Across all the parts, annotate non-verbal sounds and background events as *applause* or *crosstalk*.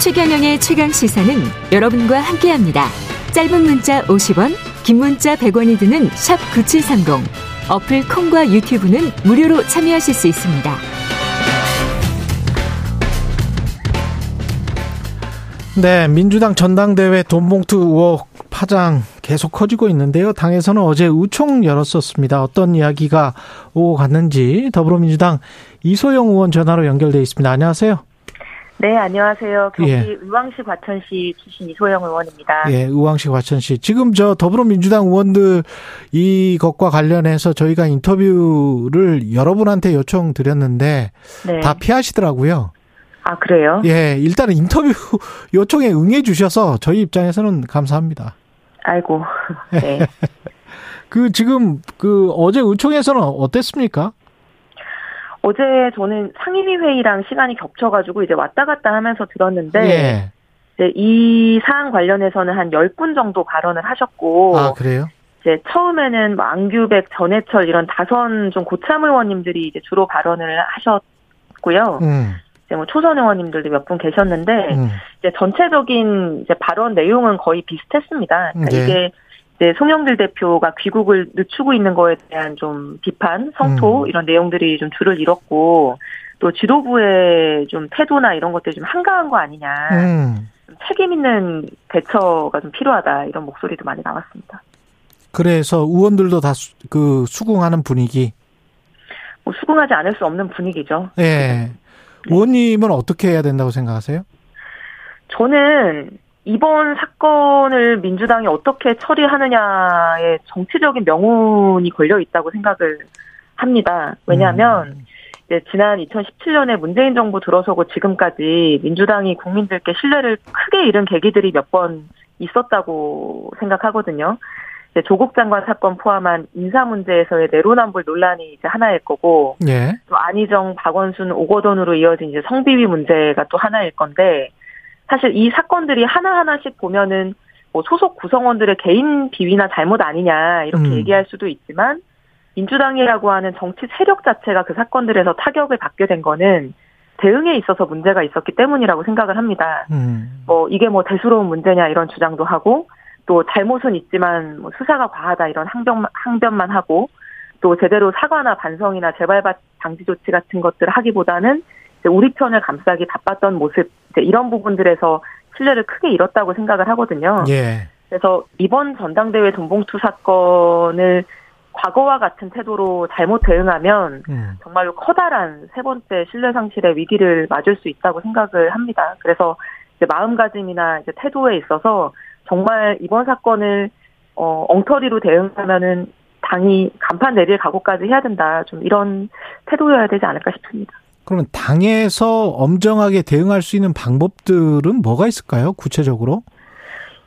최경영의 최강 시사는 여러분과 함께합니다. 짧은 문자 50원, 긴 문자 100원이 드는 샵 9730. 어플 콩과 유튜브는 무료로 참여하실 수 있습니다. 네, 민주당 전당대회 돈봉투 의혹 파장 계속 커지고 있는데요. 당에서는 어제 의총 열었었습니다. 어떤 이야기가 오고 갔는지 더불어민주당 이소영 의원 전화로 연결돼 있습니다. 안녕하세요. 네, 안녕하세요. 경기 예. 의왕시 과천시 출신 이소영 의원입니다. 예, 의왕시 과천시. 지금 저 더불어민주당 의원들 이 것과 관련해서 저희가 인터뷰를 여러분한테 요청드렸는데 네. 다 피하시더라고요. 아, 그래요? 예, 일단은 인터뷰 *laughs* 요청에 응해 주셔서 저희 입장에서는 감사합니다. 아이고. *laughs* 네. 그 지금 그 어제 의총에서는 어땠습니까? 어제 저는 상임위 회의랑 시간이 겹쳐가지고 이제 왔다 갔다 하면서 들었는데 예. 이제 이 사안 관련해서는 한 10분 정도 발언을 하셨고 아 그래요? 이제 처음에는 뭐 안규백, 전해철 이런 다선 좀 고참 의원님들이 이제 주로 발언을 하셨고요. 음. 이제 뭐 초선 의원님들도 몇 분 계셨는데 음. 이제 전체적인 이제 발언 내용은 거의 비슷했습니다. 그러니까 네. 이게 이제 송영길 대표가 귀국을 늦추고 있는 거에 대한 좀 비판, 성토 음. 이런 내용들이 좀 줄을 잃었고 또 지도부의 좀 태도나 이런 것들이 좀 한가한 거 아니냐. 음. 책임 있는 대처가 좀 필요하다 이런 목소리도 많이 나왔습니다. 그래서 의원들도 다 그 수긍하는 분위기. 뭐 수긍하지 않을 수 없는 분위기죠. 예. 의원님은 어떻게 해야 된다고 생각하세요? 저는 이번 사건을 민주당이 어떻게 처리하느냐에 정치적인 명운이 걸려 있다고 생각을 합니다. 왜냐하면 음. 이제 지난 2017년에 문재인 정부 들어서고 지금까지 민주당이 국민들께 신뢰를 크게 잃은 계기들이 몇 번 있었다고 생각하거든요. 조국 장관 사건 포함한 인사 문제에서의 내로남불 논란이 이제 하나일 거고, 예. 또 안희정, 박원순, 오거돈으로 이어진 이제 성비위 문제가 또 하나일 건데, 사실 이 사건들이 하나하나씩 보면은 뭐 소속 구성원들의 개인 비위나 잘못 아니냐 이렇게 음. 얘기할 수도 있지만 민주당이라고 하는 정치 세력 자체가 그 사건들에서 타격을 받게 된 거는 대응에 있어서 문제가 있었기 때문이라고 생각을 합니다. 음. 뭐 이게 뭐 대수로운 문제냐 이런 주장도 하고 또 잘못은 있지만 뭐 수사가 과하다 이런 항변 항변만 하고 또 제대로 사과나 반성이나 재발 방지 조치 같은 것들을 하기보다는 우리 편을 감싸기 바빴던 모습 이런 부분들에서 신뢰를 크게 잃었다고 생각을 하거든요. 예. 그래서 이번 전당대회 돈봉투 사건을 과거와 같은 태도로 잘못 대응하면 음. 정말로 커다란 세 번째 신뢰 상실의 위기를 맞을 수 있다고 생각을 합니다. 그래서 이제 마음가짐이나 이제 태도에 있어서 정말 이번 사건을 어, 엉터리로 대응하면은 당이 간판 내릴 각오까지 해야 된다. 좀 이런 태도여야 되지 않을까 싶습니다. 그러면 당에서 엄정하게 대응할 수 있는 방법들은 뭐가 있을까요? 구체적으로?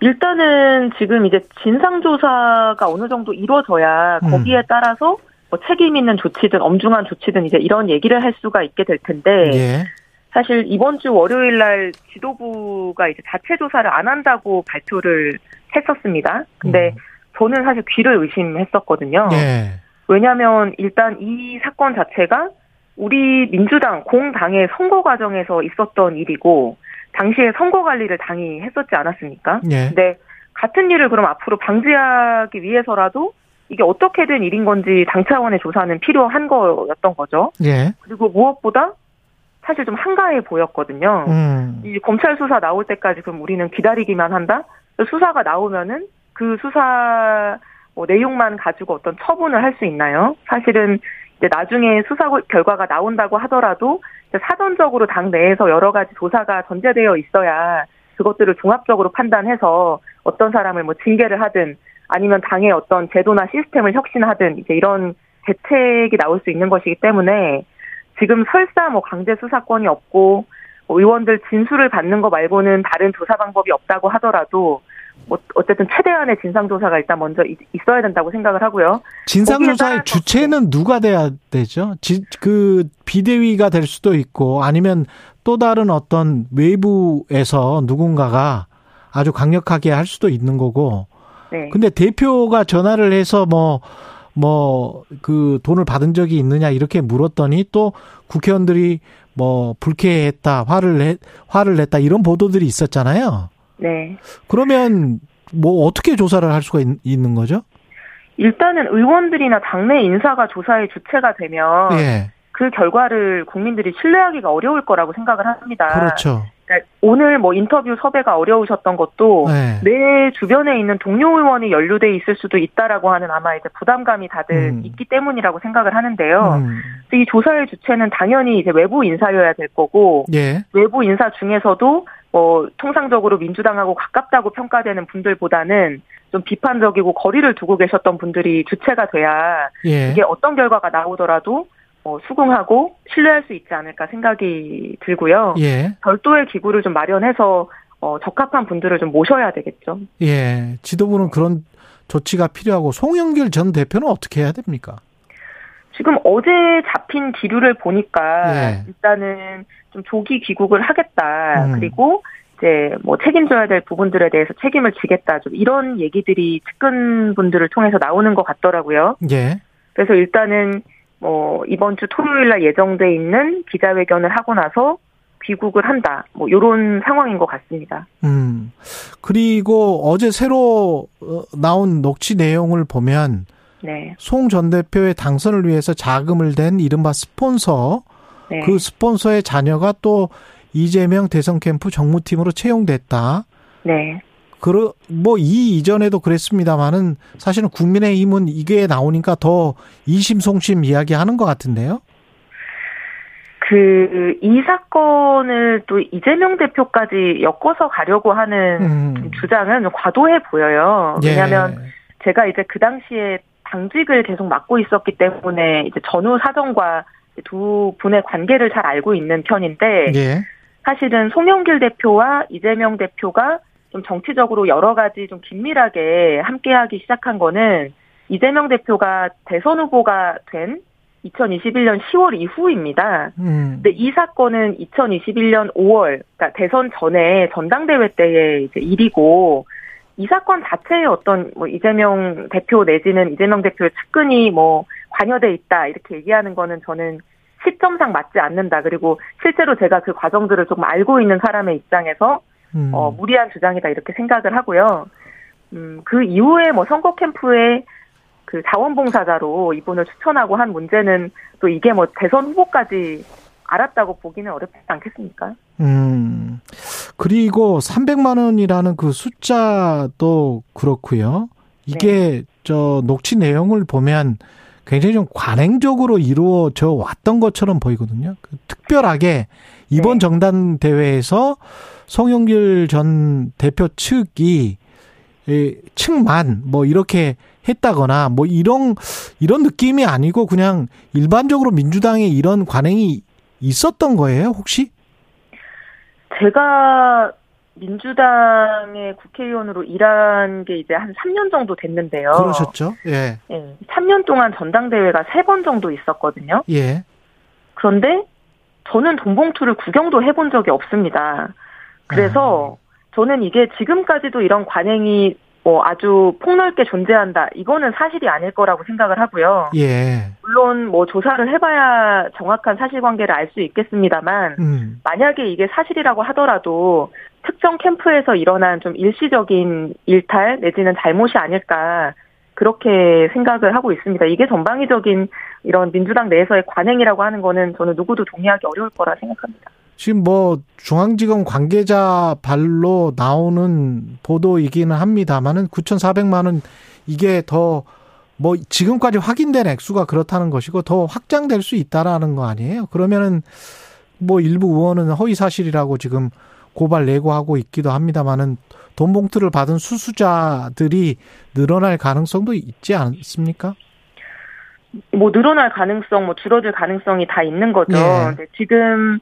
일단은 지금 이제 진상조사가 어느 정도 이루어져야 음. 거기에 따라서 뭐 책임 있는 조치든 엄중한 조치든 이제 이런 얘기를 할 수가 있게 될 텐데 예. 사실 이번 주 월요일 날 지도부가 이제 자체 조사를 안 한다고 발표를 했었습니다. 근데 음. 저는 사실 귀를 의심했었거든요. 예. 왜냐하면 일단 이 사건 자체가 우리 민주당 공당의 선거 과정에서 있었던 일이고 당시에 선거 관리를 당이 했었지 않았습니까? 예. 근데 같은 일을 그럼 앞으로 방지하기 위해서라도 이게 어떻게 된 일인 건지 당 차원의 조사는 필요한 거였던 거죠. 예. 그리고 무엇보다 사실 좀 한가해 보였거든요. 음. 이 검찰 수사 나올 때까지 그럼 우리는 기다리기만 한다? 수사가 나오면은 그 수사 뭐 내용만 가지고 어떤 처분을 할 수 있나요? 사실은 나중에 수사 결과가 나온다고 하더라도 사전적으로 당 내에서 여러 가지 조사가 전제되어 있어야 그것들을 종합적으로 판단해서 어떤 사람을 뭐 징계를 하든 아니면 당의 어떤 제도나 시스템을 혁신하든 이제 이런 대책이 나올 수 있는 것이기 때문에 지금 설사 뭐 강제 수사권이 없고 뭐 의원들 진술을 받는 거 말고는 다른 조사 방법이 없다고 하더라도 뭐 어쨌든 최대한의 진상조사가 일단 먼저 있어야 된다고 생각을 하고요. 진상조사의 주체는 누가 돼야 되죠? 지, 그 비대위가 될 수도 있고 아니면 또 다른 어떤 외부에서 누군가가 아주 강력하게 할 수도 있는 거고. 네. 근데 대표가 전화를 해서 뭐 뭐 그 돈을 받은 적이 있느냐 이렇게 물었더니 또 국회의원들이 뭐 불쾌했다, 화를 내, 화를 냈다 이런 보도들이 있었잖아요. 네. 그러면 뭐 어떻게 조사를 할 수가 있, 는 거죠? 일단은 의원들이나 당내 인사가 조사의 주체가 되면 예. 그 결과를 국민들이 신뢰하기가 어려울 거라고 생각을 합니다. 그렇죠. 그러니까 오늘 뭐 인터뷰 섭외가 어려우셨던 것도 네. 내 주변에 있는 동료 의원이 연루돼 있을 수도 있다라고 하는 아마 이제 부담감이 다들 음. 있기 때문이라고 생각을 하는데요. 음. 이 조사의 주체는 당연히 이제 외부 인사여야 될 거고 예. 외부 인사 중에서도 뭐 통상적으로 민주당하고 가깝다고 평가되는 분들보다는 좀 비판적이고 거리를 두고 계셨던 분들이 주체가 돼야 예. 이게 어떤 결과가 나오더라도 어, 수긍하고 신뢰할 수 있지 않을까 생각이 들고요. 예. 별도의 기구를 좀 마련해서 어, 적합한 분들을 좀 모셔야 되겠죠. 예. 지도부는 그런 조치가 필요하고 송영길 전 대표는 어떻게 해야 됩니까? 지금 어제 잡힌 기류를 보니까 예. 일단은 좀 조기 귀국을 하겠다. 음. 그리고 이제 뭐 책임져야 될 부분들에 대해서 책임을 지겠다. 좀 이런 얘기들이 측근 분들을 통해서 나오는 것 같더라고요. 예. 그래서 일단은 뭐 이번 주 토요일 날 예정돼 있는 기자회견을 하고 나서 귀국을 한다. 뭐 요런 상황인 것 같습니다. 음. 그리고 어제 새로 어, 나온 녹취 내용을 보면 네. 송 전 대표의 당선을 위해서 자금을 댄 이른바 스폰서 네. 그 스폰서의 자녀가 또 이재명 대선 캠프 정무팀으로 채용됐다. 네. 그러 뭐이 이전에도 그랬습니다만은 사실은 국민의힘은 이게 나오니까 더 이심송심 이야기하는 것 같은데요. 그 이 사건을 또 이재명 대표까지 엮어서 가려고 하는 음. 주장은 과도해 보여요. 예. 왜냐하면 예. 제가 이제 그 당시에 당직을 계속 맡고 있었기 때문에 이제 전후 사정과 두 분의 관계를 잘 알고 있는 편인데 예. 사실은 송영길 대표와 이재명 대표가 좀 정치적으로 여러 가지 좀 긴밀하게 함께하기 시작한 거는 이재명 대표가 대선 후보가 된 2021년 10월 이후입니다. 음. 근데 이 사건은 2021년 5월, 그러니까 대선 전에 전당대회 때의 이제 일이고, 이 사건 자체에 어떤 뭐 이재명 대표 내지는 이재명 대표의 측근이 뭐 관여돼 있다 이렇게 얘기하는 거는 저는 시점상 맞지 않는다. 그리고 실제로 제가 그 과정들을 조금 알고 있는 사람의 입장에서 음. 어, 무리한 주장이다 이렇게 생각을 하고요. 음, 그 이후에 뭐 선거 캠프에 그 자원봉사자로 이분을 추천하고 한 문제는 또 이게 뭐 대선 후보까지 알았다고 보기는 어렵지 않겠습니까? 음. 그리고 300만 원이라는 그 숫자도 그렇고요. 이게 네. 저 녹취 내용을 보면 굉장히 좀 관행적으로 이루어져 왔던 것처럼 보이거든요. 그 특별하게 이번 네. 정당 대회에서 송영길 전 대표 측이 측만 뭐 이렇게 했다거나 뭐 이런 이런 느낌이 아니고 그냥 일반적으로 민주당에 이런 관행이 있었던 거예요, 혹시? 제가 민주당의 국회의원으로 일한 게 이제 한 3년 정도 됐는데요. 그러셨죠? 예. 예. 3년 동안 전당대회가 3번 정도 있었거든요. 예. 그런데 저는 돈봉투를 구경도 해본 적이 없습니다. 그래서 아. 저는 이게 지금까지도 이런 관행이 뭐 아주 폭넓게 존재한다. 이거는 사실이 아닐 거라고 생각을 하고요. 예. 물론 뭐 조사를 해봐야 정확한 사실관계를 알 수 있겠습니다만 음. 만약에 이게 사실이라고 하더라도 특정 캠프에서 일어난 좀 일시적인 일탈 내지는 잘못이 아닐까 그렇게 생각을 하고 있습니다. 이게 전방위적인 이런 민주당 내에서의 관행이라고 하는 거는 저는 누구도 동의하기 어려울 거라 생각합니다. 지금 뭐 중앙지검 관계자 발로 나오는 보도이기는 합니다만은 9,400만 원 이게 더 뭐 지금까지 확인된 액수가 그렇다는 것이고 더 확장될 수 있다라는 거 아니에요? 그러면은 뭐 일부 의원은 허위 사실이라고 지금 고발 내고하고 있기도 합니다만은 돈 봉투를 받은 수수자들이 늘어날 가능성도 있지 않습니까? 뭐 늘어날 가능성, 뭐 줄어들 가능성이 다 있는 거죠. 네. 지금 이제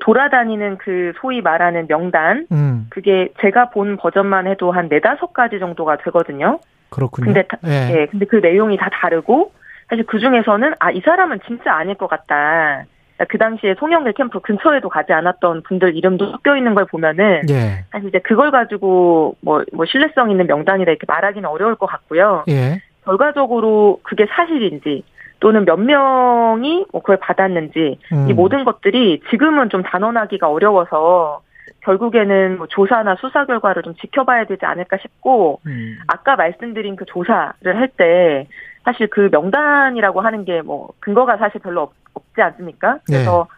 돌아다니는 그 소위 말하는 명단, 음. 그게 제가 본 버전만 해도 한 네다섯 가지 정도가 되거든요. 그렇군요. 근데, 예. 네, 근데 그 내용이 다 다르고, 사실 그 중에서는, 아, 이 사람은 진짜 아닐 것 같다. 그 당시에 송영길 캠프 근처에도 가지 않았던 분들 이름도 섞여 있는 걸 보면은 예. 사실 이제 그걸 가지고 뭐, 뭐 신뢰성 있는 명단이다 이렇게 말하기는 어려울 것 같고요. 예. 결과적으로 그게 사실인지 또는 몇 명이 뭐 그걸 받았는지 음. 이 모든 것들이 지금은 좀 단언하기가 어려워서 결국에는 뭐 조사나 수사 결과를 좀 지켜봐야 되지 않을까 싶고 음. 아까 말씀드린 그 조사를 할 때 사실 그 명단이라고 하는 게 뭐 근거가 사실 별로 없, 지 않습니까? 그래서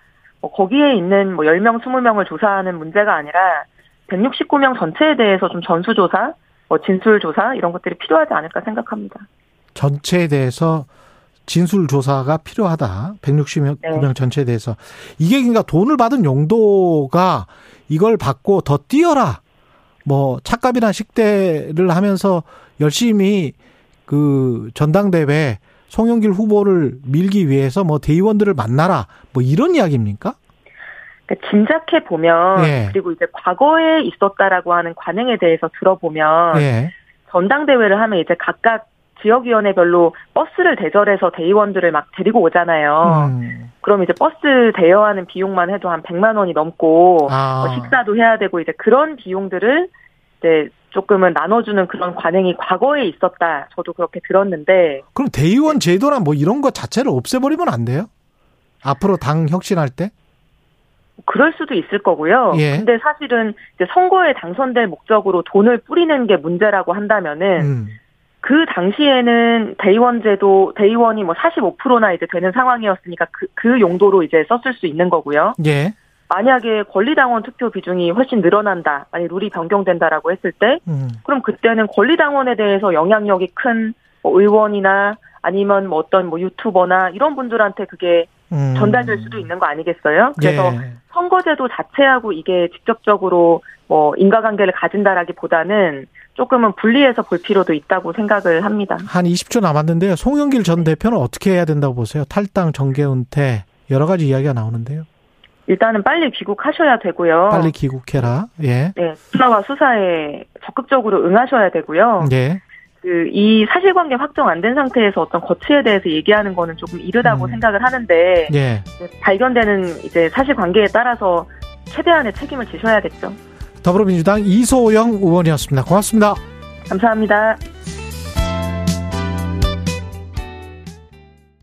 뭐 거기에 있는 뭐 10명, 20명을 조사하는 문제가 아니라 169명 전체에 대해서 좀 전수조사, 뭐 진술조사 이런 것들이 필요하지 않을까 생각합니다. 전체에 대해서 진술 조사가 필요하다. 160명 네. 전체에 대해서 이게 그러니까 돈을 받은 용도가 이걸 받고 더 뛰어라. 뭐 착값이나 식대를 하면서 열심히 그 전당대회 송영길 후보를 밀기 위해서 뭐 대의원들을 만나라. 뭐 이런 이야기입니까? 그러니까 짐작해 보면 예. 그리고 이제 과거에 있었다라고 하는 관행에 대해서 들어보면 예. 전당대회를 하면 이제 각각 지역위원회별로 버스를 대절해서 대의원들을 막 데리고 오잖아요. 음. 그럼 이제 버스 대여하는 비용만 해도 한 100만 원이 넘고 아. 뭐 식사도 해야 되고 이제 그런 비용들을 이제 조금은 나눠주는 그런 관행이 과거에 있었다. 저도 그렇게 들었는데 그럼 대의원 제도나 뭐 이런 거 자체를 없애버리면 안 돼요? 앞으로 당 혁신할 때? 그럴 수도 있을 거고요. 예. 근데 사실은 이제 선거에 당선될 목적으로 돈을 뿌리는 게 문제라고 한다면은 음. 그 당시에는 대의원제도 대의원이 뭐 45%나 이제 되는 상황이었으니까 그, 그 용도로 이제 썼을 수 있는 거고요. 예. 만약에 권리당원 투표 비중이 훨씬 늘어난다, 아니 룰이 변경된다라고 했을 때, 음. 그럼 그때는 권리당원에 대해서 영향력이 큰 뭐 의원이나 아니면 뭐 어떤 뭐 유튜버나 이런 분들한테 그게 음. 전달될 수도 있는 거 아니겠어요? 그래서 예. 선거제도 자체하고 이게 직접적으로 뭐 인과관계를 가진다라기보다는 조금은 분리해서 볼 필요도 있다고 생각을 합니다. 한 20초 남았는데요. 송영길 전 대표는 어떻게 해야 된다고 보세요? 탈당, 정계 은퇴 여러 가지 이야기가 나오는데요. 일단은 빨리 귀국하셔야 되고요. 빨리 귀국해라. 예. 네, 수사와 수사에 적극적으로 응하셔야 되고요. 예. 그 이 사실관계 확정 안 된 상태에서 어떤 거취에 대해서 얘기하는 거는 조금 이르다고 음. 생각을 하는데 예. 발견되는 이제 사실관계에 따라서 최대한의 책임을 지셔야겠죠. 더불어민주당 이소영 의원이었습니다. 고맙습니다. 감사합니다.